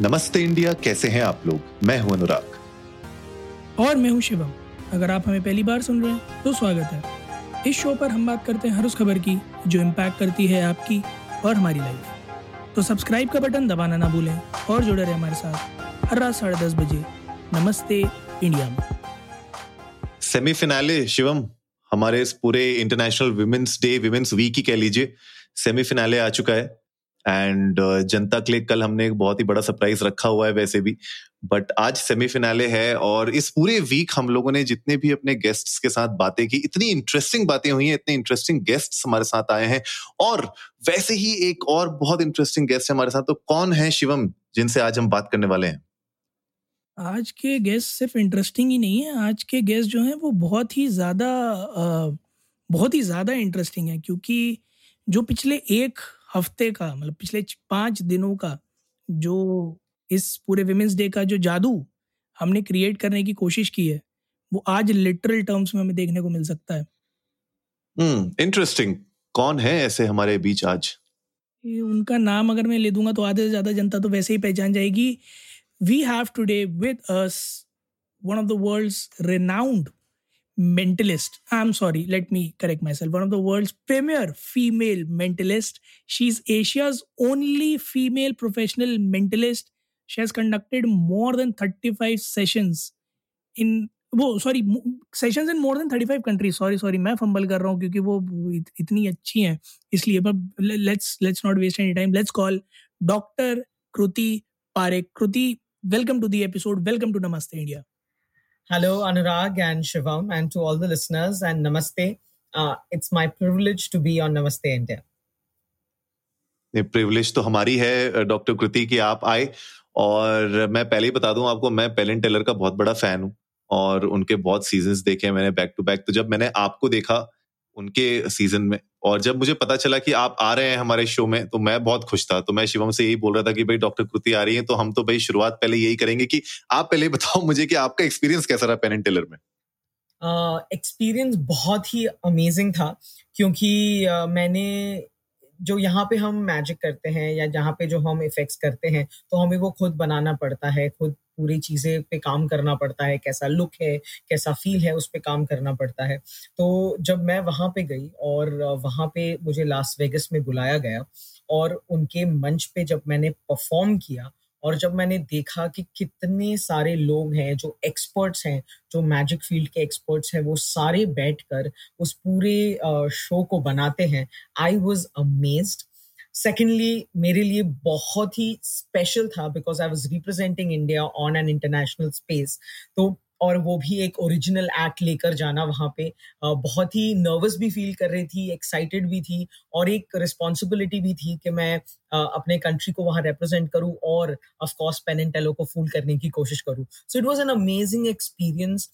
नमस्ते इंडिया कैसे हैं आप लोग? मैं हूँ अनुराग। और मैं हूँ शिवम। अगर आप हमें पहली बार सुन रहे हैं तो स्वागत है। इस शो पर हम बात करते हैं हर उस खबर की जो इम्पैक्ट करती है आपकी और हमारी लाइफ तो सब्सक्राइब का बटन दबाना ना भूलें और जुड़े रहे हमारे साथ हर रात साढ़े दस बजे। नमस्ते इंडिया में। सेमीफिनाले शिवम हमारे इस पूरे इंटरनेशनल डे वीक ही कह लीजिए सेमीफिनाले आ चुका है। एंड uh, जनता लिए कल हमने एक बहुत ही बड़ा सरप्राइज़ रखा हुआ है वैसे भी। बट आज सेमीफिनाले है और इस पूरे वीक हम लोगों ने जितने भी अपने गेस्ट्स के साथ बातें की इतनी इंटरेस्टिंग बातें हुई हैं इतने इंटरेस्टिंग गेस्ट्स हमारे साथ आए हैं। और वैसे ही एक और बहुत इंटरेस्टिंग गेस्ट है हमारे साथ तो कौन है शिवम जिनसे आज हम बात करने वाले हैं? आज के गेस्ट सिर्फ़ इंटरेस्टिंग ही नहीं है। आज के गेस्ट जो हैं वो बहुत ही ज़्यादा बहुत ही ज़्यादा इंटरेस्टिंग है। क्योंकि जो पिछले एक हफ़्ते का मतलब पिछले पाँच दिनों का जो इस पूरे विमेंस डे का जो जादू हमने क्रिएट करने की कोशिश की है वो आज लिटरल टर्म्स में हमें देखने को मिल सकता है। इंटरेस्टिंग hmm, कौन है ऐसे हमारे बीच आज? उनका नाम अगर मैं ले दूँगा तो आधे से ज़्यादा जनता तो वैसे ही पहचान जाएगी। We have today with us one of the world's renowned mentalist. I'm sorry, let me correct myself. One of the world's premier female mentalist. She's Asia's only female professional mentalist. She has conducted more than 35 sessions in वो sorry sessions in more than thirty five countries sorry sorry मैं fumble कर रहा हूँ क्योंकि वो इत, इतनी अच्छी हैं इसलिए पर let's let's not waste any time let's call doctor Kriti Parekh Kriti welcome to the episode welcome to Namaste India Hello, Anurag and Shivam, and to all the listeners, and Namaste. Uh, it's my privilege to be on Namaste India. Privilege तो हमारी है doctor Kriti की आप आए और मैं पहले ही बता दूँ आपको मैं पेलन टेलर का बहुत बड़ा फ़ैन हूँ और उनके बहुत सीज़न देखे मैंने बैक टू बैक तो जब मैंने आपको देखा उनके सीज़न में और जब मुझे पता चला कि आप आ रहे हैं हमारे शो में तो मैं बहुत खुश था। तो मैं शिवम से यही बोल रहा था कि भाई डॉक्टर कृति आ रही है तो हम तो भाई शुरुआत पहले यही करेंगे कि आप पहले बताओ मुझे कि आपका एक्सपीरियंस कैसा रहा पेन एंड टेलर में? एक्सपीरियंस uh, बहुत ही अमेजिंग था क्योंकि uh, मैंने जो यहाँ पे हम मैजिक करते हैं या जहाँ पे जो हम इफेक्ट्स करते हैं तो हमें वो खुद बनाना पड़ता है खुद पूरी चीज़ें पे काम करना पड़ता है, कैसा लुक है, कैसा फील है, उस पर काम करना पड़ता है। तो जब मैं वहाँ पे गई और वहाँ पे मुझे लास वेगस में बुलाया गया और उनके मंच पे जब मैंने परफॉर्म किया और जब मैंने देखा कि कितने सारे लोग हैं, जो एक्सपर्ट्स हैं, जो मैजिक फ़ील्ड के एक्सपर्ट्स हैं, वो सारे बैठकर उस पूरे शो को बनाते हैं आई वॉज़ अमेज्ड सेकेंडली मेरे लिए बहुत ही स्पेशल था because I was representing India on an international space तो और वो भी एक ओरिजिनल एक्ट लेकर जाना वहाँ पे। बहुत ही नर्वस भी फील कर रही थी एक्साइटेड भी थी और एक रिस्पॉन्सिबिलिटी भी थी कि मैं अपने कंट्री को वहाँ रिप्रेजेंट करूँ और ऑफकोर्स पेन एंड टेलो को फूल करने की कोशिश करूँ। So it was an amazing experience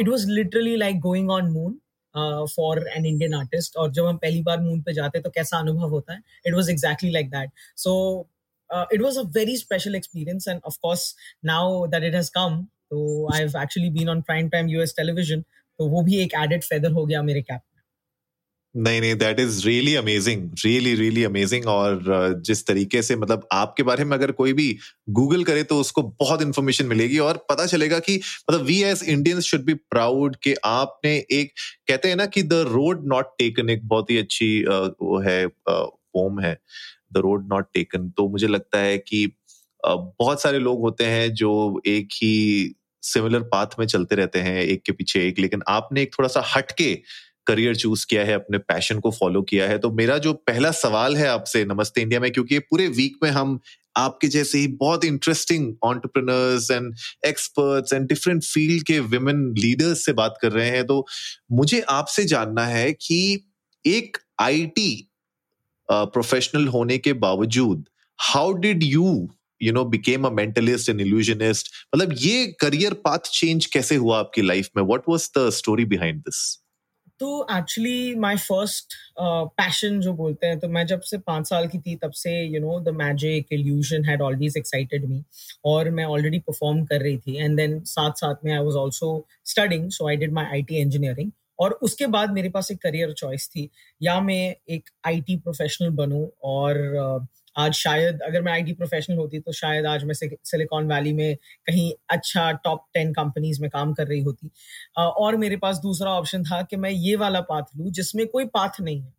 it was literally like going on moon for an Indian artist और जब हम पहली बार मून पे जाते हैं तो कैसा अनुभव होता है? It was exactly like that so it was a very special experience and of course now that it has come तो I have actually been on prime time US television तो वो भी एक एडेड फेदर हो गया मेरे कैप नहीं नहीं that is really amazing really really amazing और uh, जिस तरीके से मतलब आपके बारे में अगर कोई भी गूगल करे तो उसको बहुत इंफॉर्मेशन मिलेगी और पता चलेगा कि मतलब we as Indians should be proud कि आपने एक कहते हैं ना कि द रोड नॉट टेकन एक बहुत ही अच्छी uh, वो है पोम uh, है द रोड नॉट टेकन तो मुझे लगता है कि बहुत सारे लोग होते हैं जो एक ही सिमिलर पाथ में चलते रहते हैं एक के पीछे एक लेकिन आपने एक थोड़ा सा हटके करियर चूज़ किया है, अपने पैशन को फॉलो किया है तो मेरा जो पहला सवाल है आपसे नमस्ते इंडिया में, क्योंकि पूरे वीक में हम आपके जैसे ही बहुत interesting entrepreneurs and experts and different field के विमेन लीडर्स से बात कर रहे हैं तो मुझे आपसे जानना है कि एक आईटी प्रोफेशनल होने के बावजूद how did you you know became a mentalist and illusionist मतलब ये करियर पाथ चेंज कैसे हुआ आपकी लाइफ में? What was the story behind this तो एक्चुअली माई फ़र्स्ट पैशन जो बोलते हैं तो मैं जब से पाँच साल की थी तब से you know the magic illusion had always excited me और मैं ऑलरेडी परफॉर्म कर रही थी. एंड देन साथ साथ में I was also studying so I did my IT engineering और उसके बाद मेरे पास एक करियर चॉइस थी. या मैं एक आईटी प्रोफेशनल बनूं और uh, आज शायद अगर मैं आईटी प्रोफेशनल होती तो शायद आज मैं सिलिकॉन वैली में कहीं अच्छा टॉप टेन कंपनीज़ में काम कर रही होती। और मेरे पास दूसरा ऑप्शन था कि मैं ये वाला पाथ लूँ जिसमें कोई पाथ नहीं है।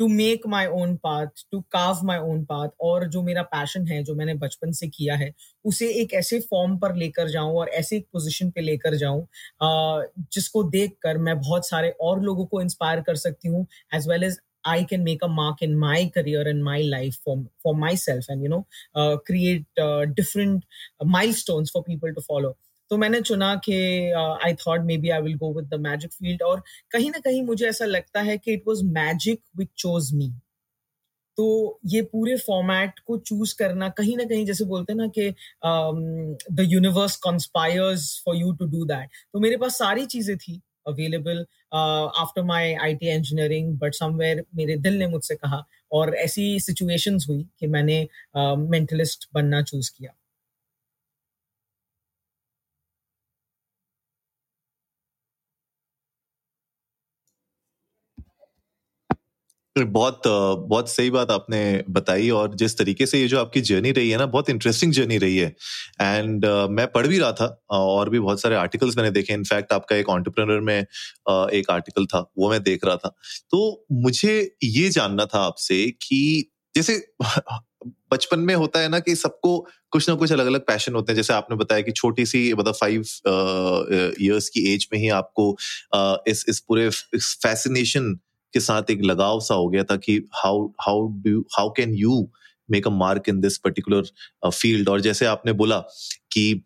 To make my own path to carve my own path और जो मेरा पैशन है, जो मैंने बचपन से किया है, उसे एक ऐसे फॉर्म पर लेकर जाऊँ और ऐसे एक पोजिशन पे लेकर जाऊँ जिसको देख कर मैं बहुत सारे और लोगों को इंस्पायर कर सकती हूँ as well as I can make a mark in my career and my life for for myself, and you know, uh, create uh, different milestones for people to follow. तो मैंने चुना कि I thought maybe I will go with the magic field और कहीं ना कहीं मुझे ऐसा लगता है कि it was magic which chose me तो ये पूरे फॉर्मेट को चूज़ करना कहीं ना कहीं जैसे बोलते हैं ना कि the universe conspires for you to do that तो मेरे पास सारी चीज़ें थी available after my IT engineering but somewhere मेरे दिल ने मुझसे कहा और ऐसी सिचुएशंस हुई कि मैंने मेंटलिस्ट uh, बनना चूज़ किया। बहुत बहुत सही बात आपने बताई और जिस तरीके से ये जो आपकी जर्नी रही है ना बहुत इंटरेस्टिंग जर्नी रही है। एंड uh, मैं पढ़ भी रहा था और भी बहुत सारे आर्टिकल्स मैंने देखे। इनफैक्ट आपका एक ऑन्टरप्रनर में uh, एक आर्टिकल था वो मैं देख रहा था। तो मुझे ये जानना था आपसे कि जैसे बचपन में होता है ना कि सबको कुछ ना कुछ अलग अलग पैशन होते हैं। जैसे आपने बताया कि छोटी सी मतलब फाइव इयर्स की एज में ही आपको इस इस पूरे फैसिनेशन के साथ एक लगाव सा हो गया था कि how how do how can you make a mark in this particular field और जैसे आपने बोला कि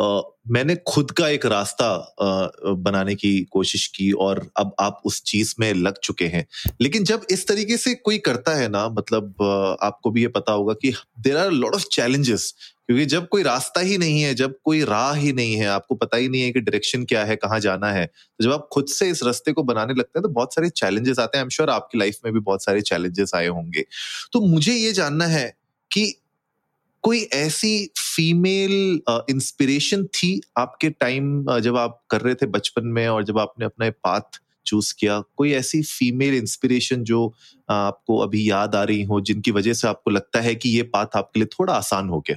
Uh, मैंने खुद का एक रास्ता uh, बनाने की कोशिश की और अब आप उस चीज़ में लग चुके हैं। लेकिन जब इस तरीके से कोई करता है ना मतलब uh, आपको भी ये पता होगा कि there are lot of challenges क्योंकि जब कोई रास्ता ही नहीं है, जब कोई राह ही नहीं है, आपको पता ही नहीं है कि डायरेक्शन क्या है, कहाँ जाना है तो जब आप खुद से इस रास्ते को बनाने लगते हैं तो बहुत सारे चैलेंजेस आते हैं। आई एम श्योर आपकी लाइफ में भी बहुत सारे चैलेंजेस आए होंगे। तो मुझे ये जानना है कि कोई ऐसी फीमेल इंस्पिरेशन थी आपके टाइम जब आप कर रहे थे बचपन में और जब आपने अपना पाथ चूज़ किया? कोई ऐसी फीमेल इंस्पिरेशन जो आपको अभी याद आ रही हो, जिनकी वजह से आपको लगता है कि ये पाथ आपके लिए थोड़ा आसान हो गया?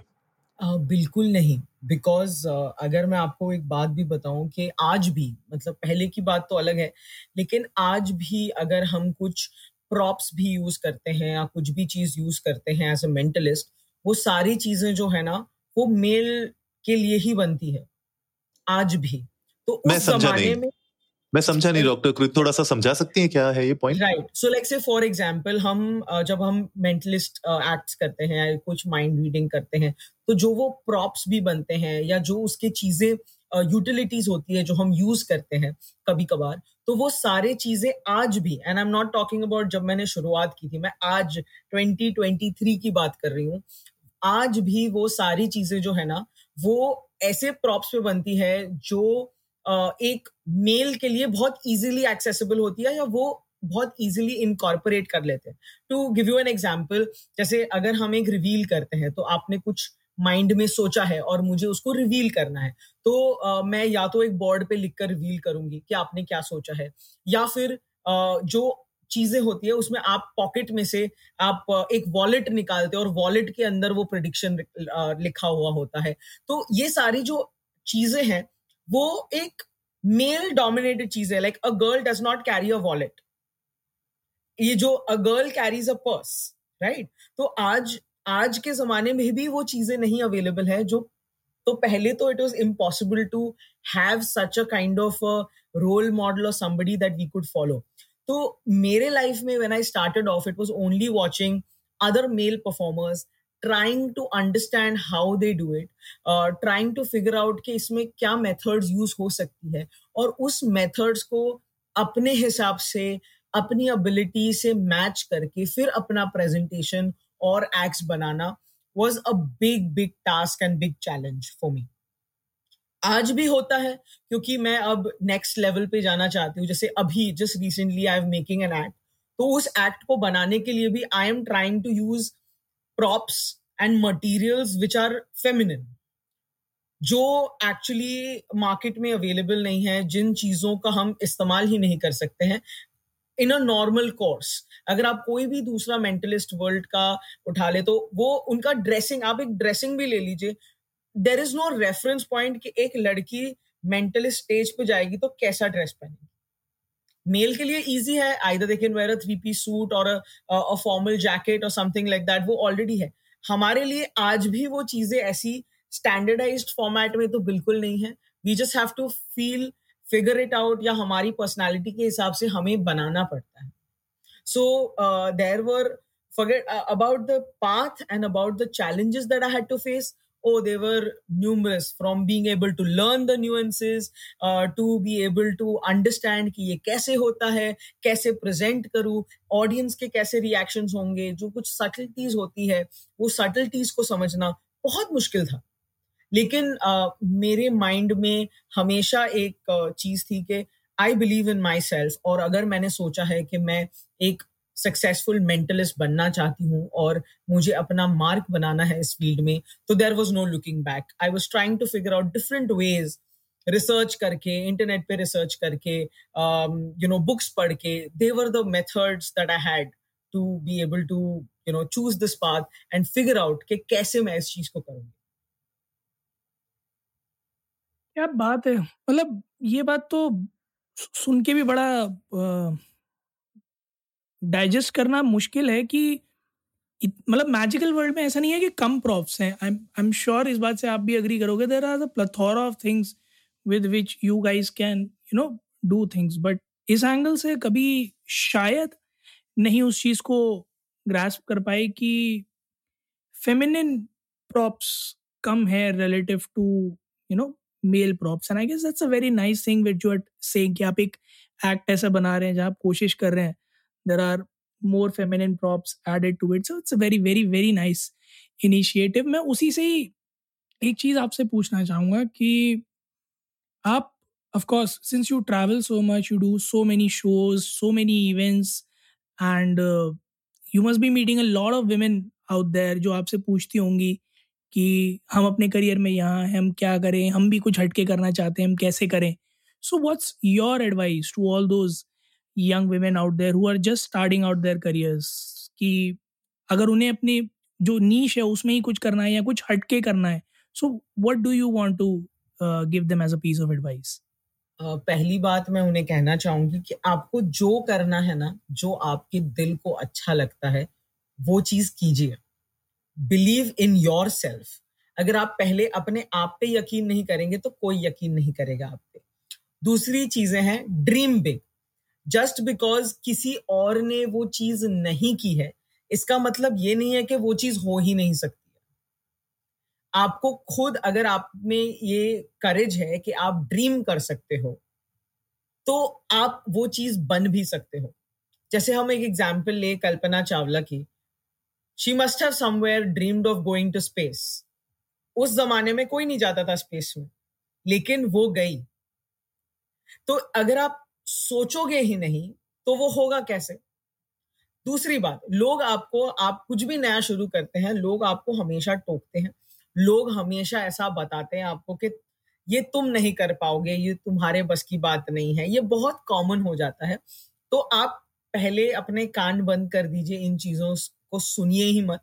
बिल्कुल नहीं। बिकॉज़ अगर मैं आपको एक बात भी बताऊँ कि आज भी मतलब पहले की बात तो अलग है लेकिन आज भी अगर हम कुछ प्रॉप्स भी यूज़ करते हैं या कुछ भी चीज़ यूज़ करते हैं एज अ मेंटलिस्ट वो सारी चीज़ें जो है ना वो मेल के लिए ही बनती है। आज भी। तो उस जमाने में मैं समझा नहीं डॉक्टर कृत थोड़ा सा समझा सकती हैं क्या है ये point right so like say for example हम जब हम मेंटलिस्ट एक्ट्स करते हैं या कुछ माइंड रीडिंग करते हैं तो जो वो प्रॉप्स भी बनते हैं या जो उसके चीज़ें यूटिलिटीज uh, होती है जो हम यूज़ करते हैं कभी कभार तो वो सारे चीज़ें आज भी and I am not talking about जब मैंने शुरुआत की थी मैं आज 2023 की बात कर रही हूँ आज भी वो सारी चीज़ें जो है ना वो ऐसे प्रॉप्स पे बनती है जो एक मेल के लिए बहुत इजीली एक्सेसिबल होती है या वो बहुत इजीली इनकॉर्पोरेट कर लेते हैं। To give you an example जैसे अगर हम एक रिवील करते हैं तो आपने कुछ माइंड में सोचा है और मुझे उसको रिवील करना है तो uh, मैं या तो एक बोर्ड पे लिखकर रिवील करूँगी कि आपने क्या सोचा है या फिर uh, जो चीज़ें होती है उसमें आप पॉकेट में से आप एक वॉलेट निकालते हैं और वॉलेट के अंदर वो प्रिडिक्शन लिखा हुआ होता है। तो ये सारी जो चीज़ें हैं वो एक मेल डोमिनेटेड चीज़ है like a girl does not carry a wallet ये जो a girl carries a purse right तो आज आज के जमाने में भी वो चीज़ें नहीं अवेलेबल है जो तो पहले तो it was impossible to have such a kind of role model और somebody that we could follow तो मेरे लाइफ में when I started off it was only watching other male performers trying to understand how they do it trying to figure out कि इसमें क्या methods use हो सकती है और उस मेथड्स को अपने हिसाब से, अपनी एबिलिटी से मैच करके फिर अपना प्रेजेंटेशन और acts banana was a big big task and big challenge for me आज भी होता है क्योंकि मैं अब नेक्स्ट लेवल पे जाना चाहती हूँ। जैसे अभी just recently I am making an act तो उस एक्ट को बनाने के लिए भी I am trying to use props and materials which are feminine, जो एक्चुअली मार्केट में अवेलेबल नहीं है, जिन चीज़ों का हम इस्तेमाल ही नहीं कर सकते हैं इन अ नॉर्मल कोर्स अगर आप कोई भी दूसरा मेंटलिस्ट वर्ल्ड का उठा ले तो वो उनका ड्रेसिंग आप एक ड्रेसिंग भी ले लीजिए there is no reference point कि एक लड़की मेंटलिस्ट स्टेज पे जाएगी तो कैसा ड्रेस पहनेगी। मेल के लिए इजी है either they can wear a three piece suit और अ फॉर्मल जैकेट और समथिंग लाइक दैट वो ऑलरेडी है हमारे लिए आज भी वो चीज़ें ऐसी स्टैंडर्डाइज्ड फॉर्मेट में तो बिल्कुल नहीं है we just have to feel figure it out या हमारी पर्सनैलिटी के हिसाब से हमें बनाना पड़ता है so there were forget about the path and about the challenges that I had to face. Oh, they were numerous from being able to learn the nuances uh, to be able to understand कि ये कैसे होता है कैसे present करूँ audience के कैसे reactions होंगे जो कुछ सटलिटीज होती है वो सटलिटीज को समझना बहुत मुश्किल था। लेकिन uh, मेरे माइंड में हमेशा एक uh, चीज़ थी कि I believe in my self और अगर मैंने सोचा है कि मैं एक सक्सेसफुल मेंटलिस्ट बनना चाहती हूँ और मुझे अपना मार्क बनाना है इस फ़ील्ड में तो there was no looking back I was trying to figure out different ways research करके इंटरनेट पे रिसर्च करके यू नो बुक्स पढ़ के they were the methods that I had to be able to you know choose this path and figure out कि कैसे मैं इस चीज़ को करूँगी। क्या बात है? मतलब ये बात तो सुन के भी बड़ा डाइजेस्ट करना मुश्किल है कि मतलब मैजिकल वर्ल्ड में ऐसा नहीं है कि कम प्रॉप्स हैं। आई आई एम श्योर इस बात से आप भी अग्री करोगे। There are plethora of things with which you guys can you know do things but इस एंगल से कभी शायद नहीं उस चीज़ को ग्रास्प कर पाए कि फेमिनिन प्रॉप्स कम है relative to you know male props and I guess that's a very nice thing which you are saying कि आप एक एक्ट ऐसा बना रहे हैं जहाँ आप कोशिश कर रहे हैं। There are more feminine props added to it so it's a very very very nice initiative मैं उसी से ही एक चीज़ आपसे पूछना चाहूँगा कि आप of course since you travel so much you do so many shows so many events and uh, you must be meeting a lot of women out there जो आपसे पूछती होंगी कि हम अपने करियर में यहाँ हैं हम क्या करें हम भी कुछ हटके करना चाहते हैं हम कैसे करें। So what's your advice to all those young women out there who are just starting out their careers कि अगर उन्हें अपनी जो नीच है, उसमें ही कुछ करना है या कुछ हटके करना है so what do you want to give them as a piece of advice पहली बात मैं उन्हें कहना चाहूँगी कि आपको जो करना है ना, जो आपके दिल को अच्छा लगता है, वो चीज़ कीजिए। बिलीव इन योर सेल्फ अगर आप पहले अपने आप पे यकीन नहीं करेंगे तो कोई यकीन नहीं करेगा आप पे। दूसरी चीज़ें हैं ड्रीम बिग जस्ट बिकॉज़ किसी और ने वो चीज़ नहीं की है, इसका मतलब ये नहीं है कि वो चीज़ हो ही नहीं सकती है। आपको खुद अगर आप में ये करेज है कि आप ड्रीम कर सकते हो तो आप वो चीज़ बन भी सकते हो। जैसे हम एक एग्ज़ाम्पल ले कल्पना चावला की। She must have somewhere dreamed of going to space उस जमाने में कोई नहीं जाता था स्पेस में, लेकिन वो गई। तो अगर आप सोचोगे ही नहीं तो वो होगा कैसे? दूसरी बात, लोग आपको, आप कुछ भी नया शुरू करते हैं, लोग आपको हमेशा टोकते हैं। लोग हमेशा ऐसा बताते हैं आपको कि ये तुम नहीं कर पाओगे, ये तुम्हारे बस की बात नहीं है। ये बहुत कॉमन हो जाता है। तो आप पहले अपने कान बंद कर दीजिए इन चीज़ों को सुनिए ही मत,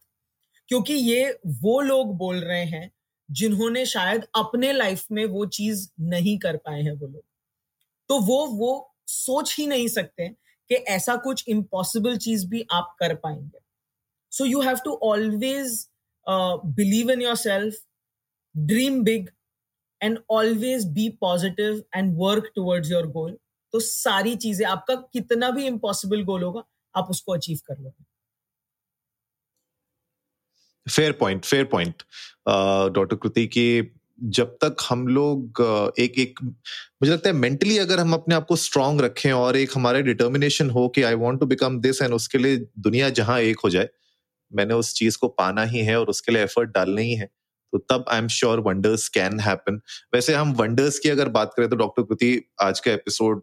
क्योंकि ये वो लोग बोल रहे हैं जिन्होंने शायद अपने लाइफ में वो चीज़ नहीं कर पाए हैं वो लोग। तो वो वो सोच ही नहीं सकते कि ऐसा कुछ इम्पॉसिबल चीज़ भी आप कर पाएँगे। So you have to always believe in yourself dream big and always be positive and work towards your goal तो सारी चीज़ें, आपका कितना भी इम्पॉसिबल गोल होगा, आप उसको अचीव कर लोगे। Fair point fair point doctor Kriti की जब तक हम लोग एक एक, मुझे लगता है मेंटली अगर हम अपने आप को स्ट्रांग रखें और एक हमारे डिटर्मिनेशन हो कि I want to become this and उसके लिए दुनिया जहाँ एक हो जाए, मैंने उस चीज़ को पाना ही है और उसके लिए एफर्ट डालना ही है तो तब I am sure wonders can happen वैसे हम वंडर्स की अगर बात करें तो डॉक्टर कृति आज का episode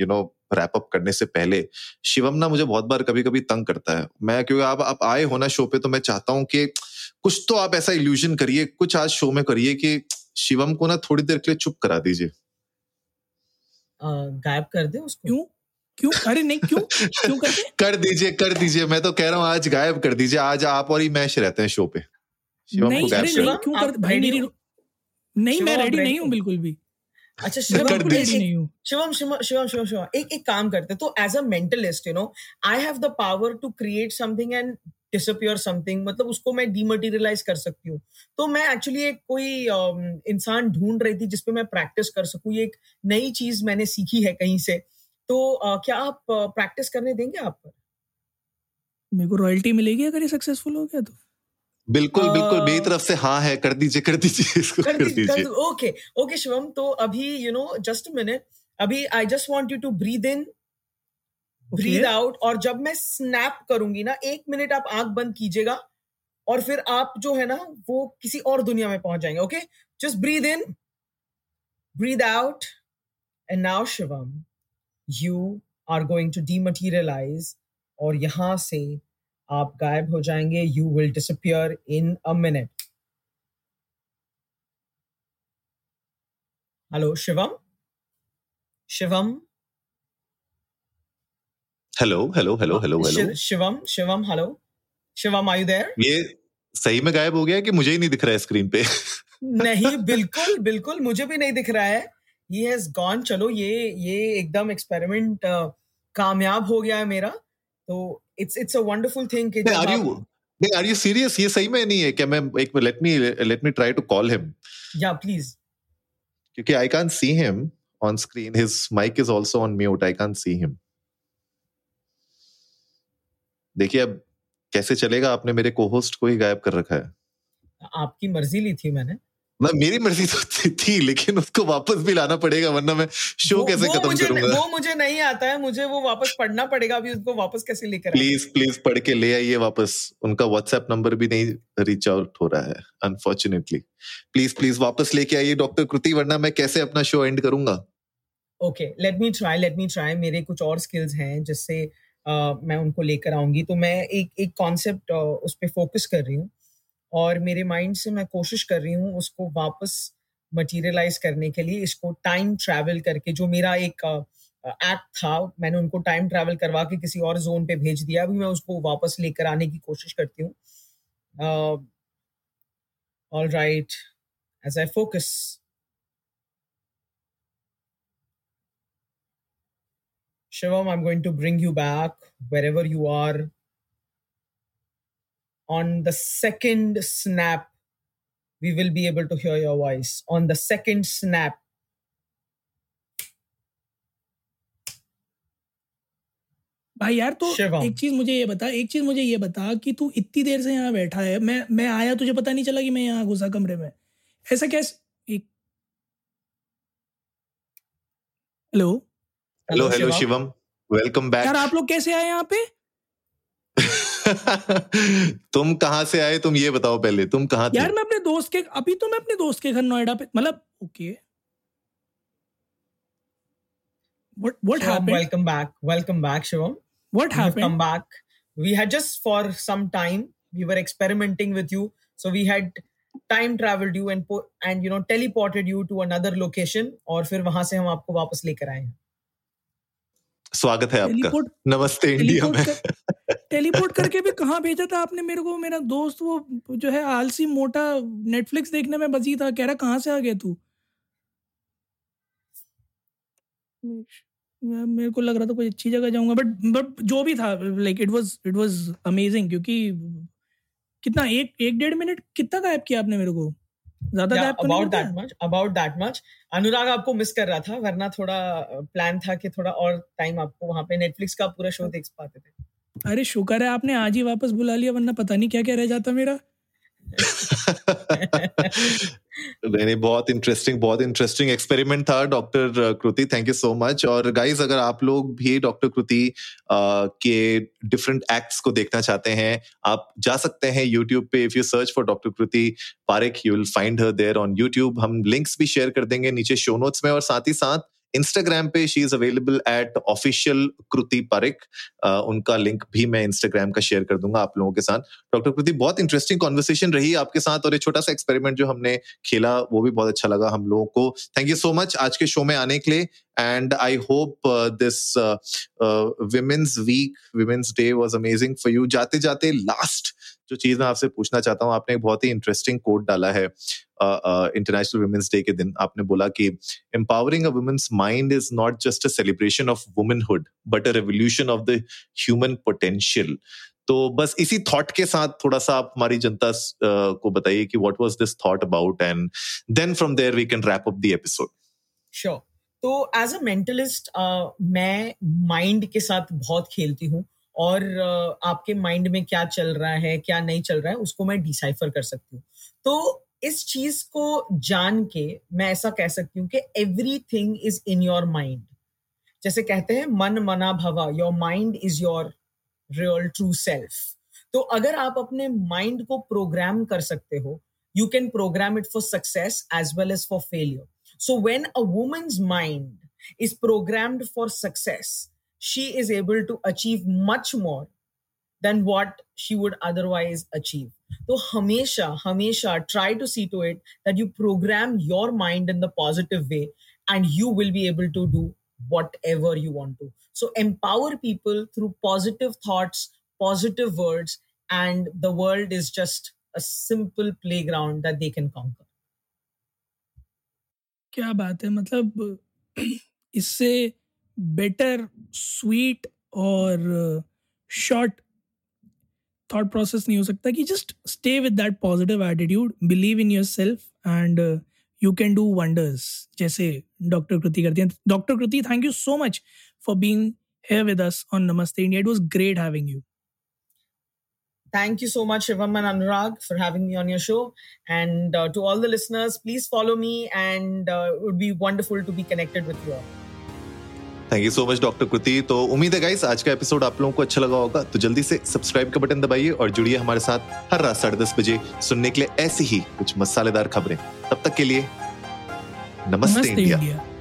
you know wrap up करने से पहले शिवम ना मुझे बहुत बार कभी कभी तंग करता है। मैं क्योंकि आप आप आए हो ना शो पे तो मैं चाहता हूँ कि कुछ तो आप ऐसा इल्यूजन करिए कुछ आज शो में करिए कि शिवम को ना थोड़ी देर के लिए चुप करा दीजिए। गायब कर दे उसको। क्यों? क्यों? अरे नहीं क्यों? क्यों करते कर दीजिए कर दीजिए। मैं तो कह रहा हूँ आज गायब कर दीजिए। आज आप और ही मैश रहते हैं शो पे। शिवम नहीं गायब नहीं क्यों कर भाई मेरी नहीं मैं रेडी नहीं हूँ बिल्कुल भी। अच्छा शिवम शिवम शिवम शिवम शिवम शिवम एक एक काम करते तो as a mentalist you know I have the power to create something and disappear something मतलब उसको मैं डीमटेरियलाइज कर सकती हूँ। तो मैं एक्चुअली एक कोई इंसान ढूंढ रही थी जिसपे मैं प्रैक्टिस कर सकूँ ये एक नई चीज़ मैंने सीखी है कहीं से। तो क्या आप प्रैक्टिस करने देंगे आप पर? मेरे को रॉयल्टी मिलेगी अगर ये सक्सेसफुल हो गया तो। बिल्कुल बिल्कुल मेरी तरफ़ से हाँ है कर दीजिए कर दीजिए इसको कर, कर दीजिए ओके ओके शिवम तो अभी यू नो जस्ट मिनट अभी I just want you to breathe in breathe out और जब मैं स्नैप करूँगी ना एक मिनट आप आँख बंद कीजिएगा और फिर आप जो है ना वो किसी और दुनिया में पहुँच जाएँगे okay? Just breathe in breathe out and now Shivam you are going to dematerialise और यहाँ से आप गायब हो जाएँगे you will disappear in a minute hello Shivam Shivam hello hello hello hello hello Shivam Shivam hello Shivam are you there ये सही में गायब हो गया कि मुझे ही नहीं दिख रहा है स्क्रीन पे? नहीं बिल्कुल बिल्कुल मुझे भी नहीं दिख रहा है। ही हैज़ गॉन चलो ये ये एकदम एक्सपेरिमेंट uh, कामयाब हो गया है मेरा। तो it's it's a wonderful thing कि आर यू नहीं आर यू सीरियस ये सही में नहीं है क्या मैं एक let me let me try to call him या प्लीज़ क्योंकि I can't see him on screen his mic is also on mute I can't see him देखिए अब कैसे चलेगा? आपने मेरे को होस्ट को ही गायब कर रखा है। आपकी मर्ज़ी ली थी मैंने। ना मेरी मर्ज़ी तो थी लेकिन उसको वापस भी लाना पड़ेगा वरना मैं शो वो, कैसे खत्म करूँगा? वो मुझे नहीं आता है मुझे वो वापस पढ़ना पड़ेगा अभी उसको वापस कैसे लेकर प्लीज़ प्लीज़ पढ़ के ले आइए वापस। उनका व्हाट्सएप नंबर भी नहीं रीच आउट हो रहा है अनफॉर्चुनेटली प्लीज़ प्लीज़ वापस लेके आइए डॉक्टर कृति वरना मैं कैसे अपना शो एंड करूँगा? Okay let me try let me try मेरे कुछ और स्किल्स हैं जिससे मैं उनको लेकर आऊँगी। तो मैं एक एक कॉन्सेप्ट उस पर फोकस कर रही हूँ। और मेरे माइंड से मैं कोशिश कर रही हूँ उसको वापस मटीरियलाइज करने के लिए इसको टाइम ट्रैवल करके जो मेरा एक एक्ट था मैंने उनको टाइम ट्रैवल करवा के किसी और जोन पे भेज दिया अभी मैं उसको वापस लेकर आने की कोशिश करती हूँ all right as I focus Shivam, I'm going to bring you back wherever you are. On the second snap, we will be able to hear your voice. On the second snap, भाई यार तो एक चीज़ मुझे ये बता एक चीज़ मुझे ये बता कि तू इतनी देर से यहाँ बैठा है। मैं मैं आया तुझे पता नहीं चला कि मैं यहाँ घुसा कमरे में। ऐसा कैसे एक hello hello hello Shivam. Welcome back यार आप लोग कैसे आए यहाँ पे? तुम कहाँ से आए? तुम ये बताओ पहले तुम कहाँ यार थे? मैं अपने दोस्त के अभी तो मैं अपने दोस्त के घर नोएडा पे मतलब okay. What happened welcome back welcome back Shivam what happened come back we had just for some time we were experimenting with you so we had time travelled you and and you know teleported you to another location और फिर वहाँ से हम आपको वापस लेकर आए हैं। स्वागत है आपका। नमस्ते इंडिया में। टेलीपोर्ट करके भी कहाँ भेजा था आपने मेरे को? मेरा दोस्त वो जो है आलसी मोटा नेटफ्लिक्स देखने में बजी था कह रहा कहाँ से आ गया तू? मेरे को लग रहा था कोई अच्छी जगह जाऊँगा बट बट जो भी था like it was it was amazing क्योंकि कितना एक एक डेढ़ मिनट कितना गायब किया आपने मेरे को? ज़्यादा about that much about that much Anurag आपको मिस कर रहा था वरना थोड़ा प्लान था कि थोड़ा और टाइम आपको वहाँ पे नेटफ्लिक्स का पूरा शो देख पाते थे। अरे शुक्र है आपने आज ही वापस बुला लिया वरना पता नहीं क्या क्या रह जाता मेरा। नहीं बहुत इंटरेस्टिंग बहुत इंटरेस्टिंग एक्सपेरिमेंट था doctor Kriti thank you so much और गाइस अगर आप लोग भी डॉक्टर कृति के डिफरेंट एक्ट्स को देखना चाहते हैं, आप जा सकते हैं यूट्यूब पे. If you search for doctor Kriti Pareek you will find her there on YouTube हम लिंक्स भी शेयर कर देंगे नीचे शो नोट्स में और साथ ही साथ इंस्टाग्राम पे she is available at official Kriti Pareek उनका लिंक भी मैं इंस्टाग्राम का शेयर कर दूँगा आप लोगों के साथ. डॉक्टर कृति बहुत इंटरेस्टिंग कॉन्वर्सेशन रही आपके साथ और एक छोटा सा एक्सपेरिमेंट जो हमने खेला, वो भी बहुत अच्छा लगा हम लोगों को. थैंक यू सो मच आज के शो में आने के लिए. And i hope uh, this uh, uh, women's week women's day was amazing for you. jate jate last जो चीज़ मैं आपसे पूछना चाहता हूँ आपने एक बहुत ही इंटरेस्टिंग कोट डाला है इंटरनेशनल वुमेन्स डे के दिन। आपने बोला कि empowering women's mind is not just a celebration of womanhood but a revolution of the human potential तो बस इसी थॉट के साथ थोड़ा सा आप हमारी जनता को बताइए कि what was this thought about and then from there we can wrap up the episode sure तो एज अ मेंटलिस्ट मैं माइंड के साथ बहुत खेलती हूँ और uh, आपके माइंड में क्या चल रहा है क्या नहीं चल रहा है उसको मैं डिसाइफर कर सकती हूँ। तो इस चीज़ को जान के मैं ऐसा कह सकती हूँ कि everything is in your mind जैसे कहते हैं मन मना भवा your mind is your real true self तो अगर आप अपने माइंड को प्रोग्राम कर सकते हो you can program it for success as well as for failure So when a woman's mind is programmed for success, she is able to achieve much more than what she would otherwise achieve. So, Hamesha, Hamesha, try to see to it that you program your mind in the positive way and you will be able to do whatever you want to. So, empower people through positive thoughts, positive words, and the world is just a simple playground that they can conquer. क्या बात है मतलब इससे better sweet और short thought process नहीं हो सकता कि just stay with that positive attitude believe in yourself and you can do wonders जैसे डॉक्टर कृति करती हैं doctor Kriti thank you so much for being here with us on Namaste India. It was great having you. Thank you so much, Shivam and Anurag, for having me on your show. And uh, to all the listeners, please follow me, and uh, it would be wonderful to be connected with you all. Thank you so much doctor Kriti तो उम्मीद है guys आज का episode आप लोगों को अच्छा लगा होगा तो जल्दी से सब्सक्राइब का बटन दबाइए और जुड़िए हमारे साथ हर रात साढ़े दस बजे सुनने के लिए ऐसी ही कुछ मसालेदार खबरें तब तक के लिए नमस्ते, नमस्ते इंडिया, इंडिया।